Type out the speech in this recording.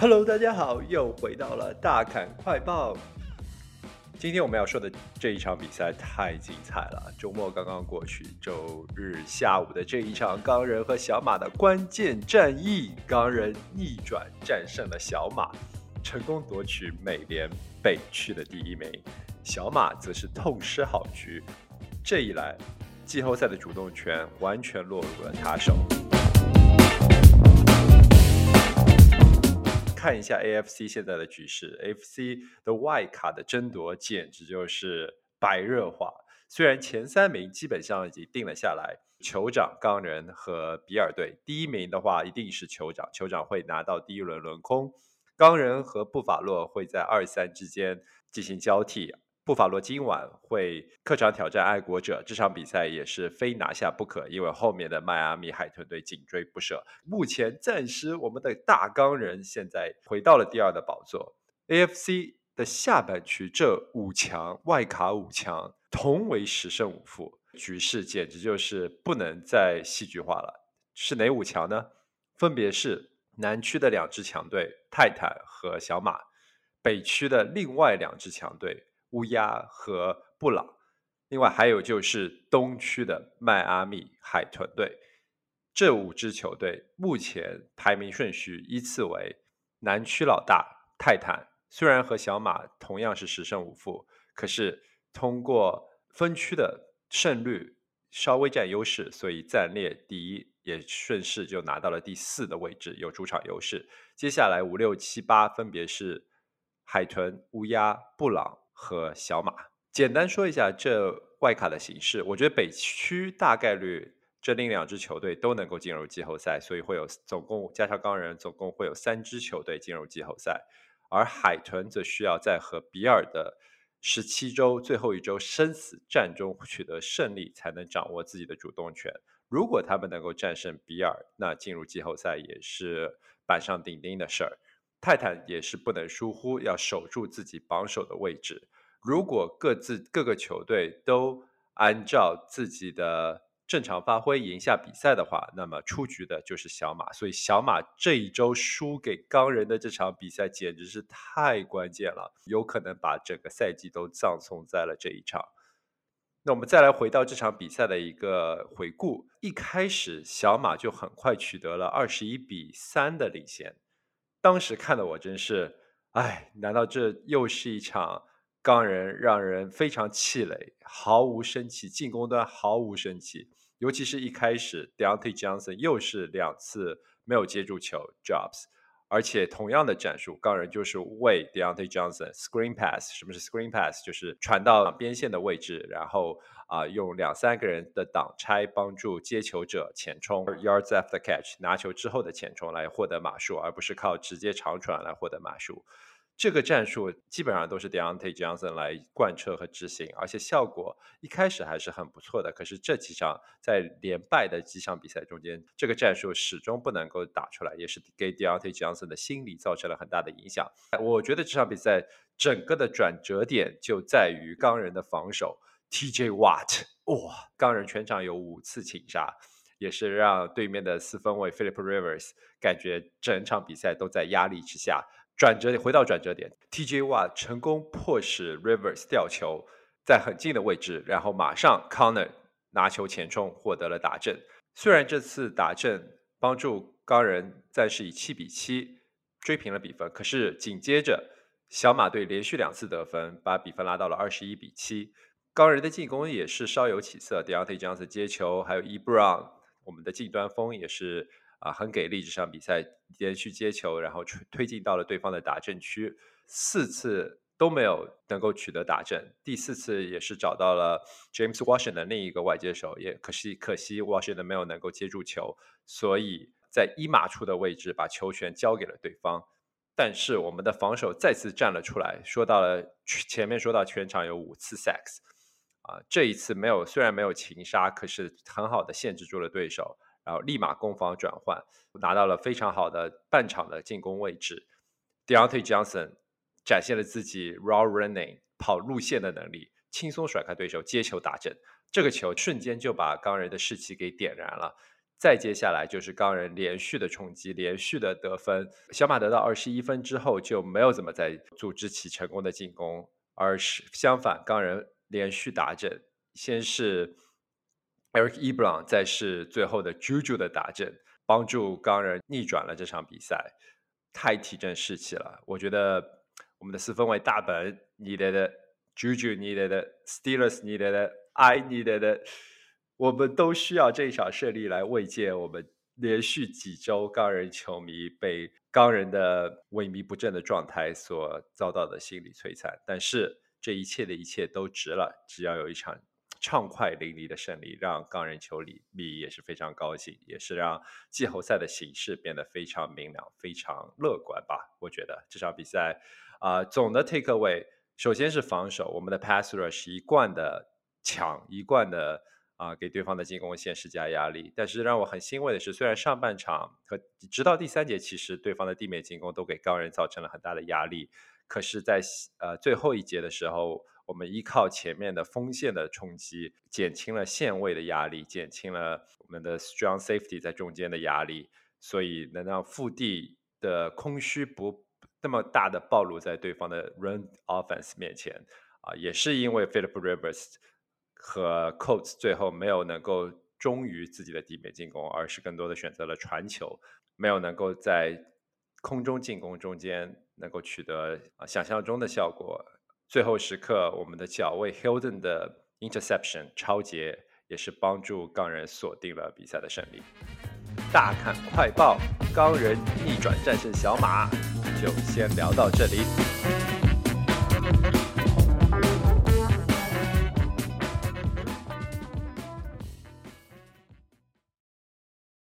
Hello，大家好，又回到了大侃快报。今天我们要说的这一场比赛太精彩了。周末刚刚过去，周日下午的这一场钢人和小马的关键战役，钢人逆转战胜了小马，成功夺取美联北区的第一名。小马则是痛失好局，这一来，季后赛的主动权完全落入了他手。看一下 AFC 现在的局势，AFC 的外卡的争夺简直就是白热化。虽然前三名基本上已经定了下来，酋长、钢人和比尔队。第一名的话一定是酋长，酋长会拿到第一轮轮空。钢人和布法洛会在二三之间进行交替。布法罗今晚会客场挑战爱国者，这场比赛也是非拿下不可，因为后面的迈阿密海豚队紧追不舍。目前暂时我们的大钢人现在回到了第二的宝座。AFC 的下半区这五强外卡五强同为十胜五负，局势简直就是不能再戏剧化了。是哪五强呢？分别是南区的两支强队泰坦和小马，北区的另外两支强队。乌鸦和布朗，另外还有就是东区的迈阿密海豚队，这五支球队目前排名顺序依次为南区老大泰坦，虽然和小马同样是十胜五负，可是通过分区的胜率稍微占优势，所以暂列第一，也顺势就拿到了第四的位置，有主场优势。接下来五六七八分别是海豚、乌鸦、布朗。和小马，简单说一下这外卡的形式。我觉得北区大概率这另两支球队都能够进入季后赛，所以会有总共加上钢人，总共会有三支球队进入季后赛。而海豚则需要在和比尔的十七周最后一周生死战中取得胜利，才能掌握自己的主动权。如果他们能够战胜比尔，那进入季后赛也是板上钉钉的事儿。泰坦也是不能疏忽，要守住自己榜首的位置。如果各自各个球队都按照自己的正常发挥赢下比赛的话，那么出局的就是小马。所以小马这一周输给钢人的这场比赛简直是太关键了，有可能把整个赛季都葬送在了这一场。那我们再来回到这场比赛的一个回顾，一开始小马就很快取得了二十一比三的领先。当时看的我真是，哎，难道这又是一场钢人让人非常气馁，毫无生气，进攻端毫无生气，尤其是一开始，Dante Johnson 又是两次没有接住球，Jobs。而且同样的战术，钢人就是为 Deontay Johnson screen pass。什么是 screen pass？就是传到边线的位置，然后啊用两三个人的挡拆帮助接球者前冲 yards after catch，拿球之后的前冲来获得码数，而不是靠直接长传来获得码数。这个战术基本上都是 Deontay Johnson 来贯彻和执行，而且效果一开始还是很不错的。可是这几场在连败的几场比赛中间，这个战术始终不能够打出来，也是给 Deontay Johnson 的心理造成了很大的影响。我觉得这场比赛整个的转折点就在于钢人的防守，TJ Watt，哇，钢人全场有五次擒杀，也是让对面的四分卫 Philip Rivers 感觉整场比赛都在压力之下。转折点回到转折点，TJY 成功迫使 Rivers 吊球在很近的位置，然后马上 Connor 拿球前冲获得了打正。虽然这次打正帮助钢人暂时以七比七追平了比分，可是紧接着小马队连续两次得分，把比分拉到了二十一比七。钢人的进攻也是稍有起色，Dante Johnson 接球，还有 E Brown 我们的近端锋也是。啊，很给力！这场比赛连续接球，然后推推进到了对方的打阵区，四次都没有能够取得打阵。第四次也是找到了 James Washington 的另一个外接手，也可惜可惜 Washington 没有能够接住球，所以在一码处的位置把球权交给了对方。但是我们的防守再次站了出来，说到了前面说到全场有五次 sacks，啊，这一次没有，虽然没有擒杀，可是很好的限制住了对手。然后立马攻防转换，拿到了非常好的半场的进攻位置。Deontay Johnson 展现了自己 raw running 跑路线的能力，轻松甩开对手，接球打正。这个球瞬间就把钢人的士气给点燃了。再接下来就是钢人连续的冲击，连续的得分。小马得到二十一分之后就没有怎么再组织起成功的进攻，而是相反，钢人连续打阵，先是 Eric Ebron，再是最后的 Juju 的打阵，帮助钢人逆转了这场比赛，太提振士气了。我觉得我们的四分卫大本 needed，Juju needed，Steelers needed，I needed。我们都需要这一场胜利来慰藉我们连续几周钢人球迷被钢人的萎靡不振的状态所遭到的心理摧残。但是这一切的一切都值了，只要有一场畅快淋漓的胜利，让钢人球迷也是非常高兴，也是让季后赛的形势变得非常明朗、非常乐观吧。我觉得这场比赛啊，总的 take away 首先是防守，我们的 pass rush 一贯的强，一贯的。啊，给对方的进攻线施加压力。但是让我很欣慰的是，虽然上半场和直到第三节，其实对方的地面进攻都给钢人造成了很大的压力。可是，在呃最后一节的时候，我们依靠前面的锋线的冲击，减轻了线位的压力，减轻了我们的 strong safety 在中间的压力，所以能让腹地的空虚不那么大的暴露在对方的 run offense 面前。啊，也是因为 Philip Rivers。和 Coats 最后没有能够忠于自己的地面进攻，而是更多的选择了传球，没有能够在空中进攻中间能够取得啊想象中的效果。最后时刻，我们的脚位 Hilton 的 interception 超节也是帮助钢人锁定了比赛的胜利。大看快报，钢人逆转战胜小马，就先聊到这里。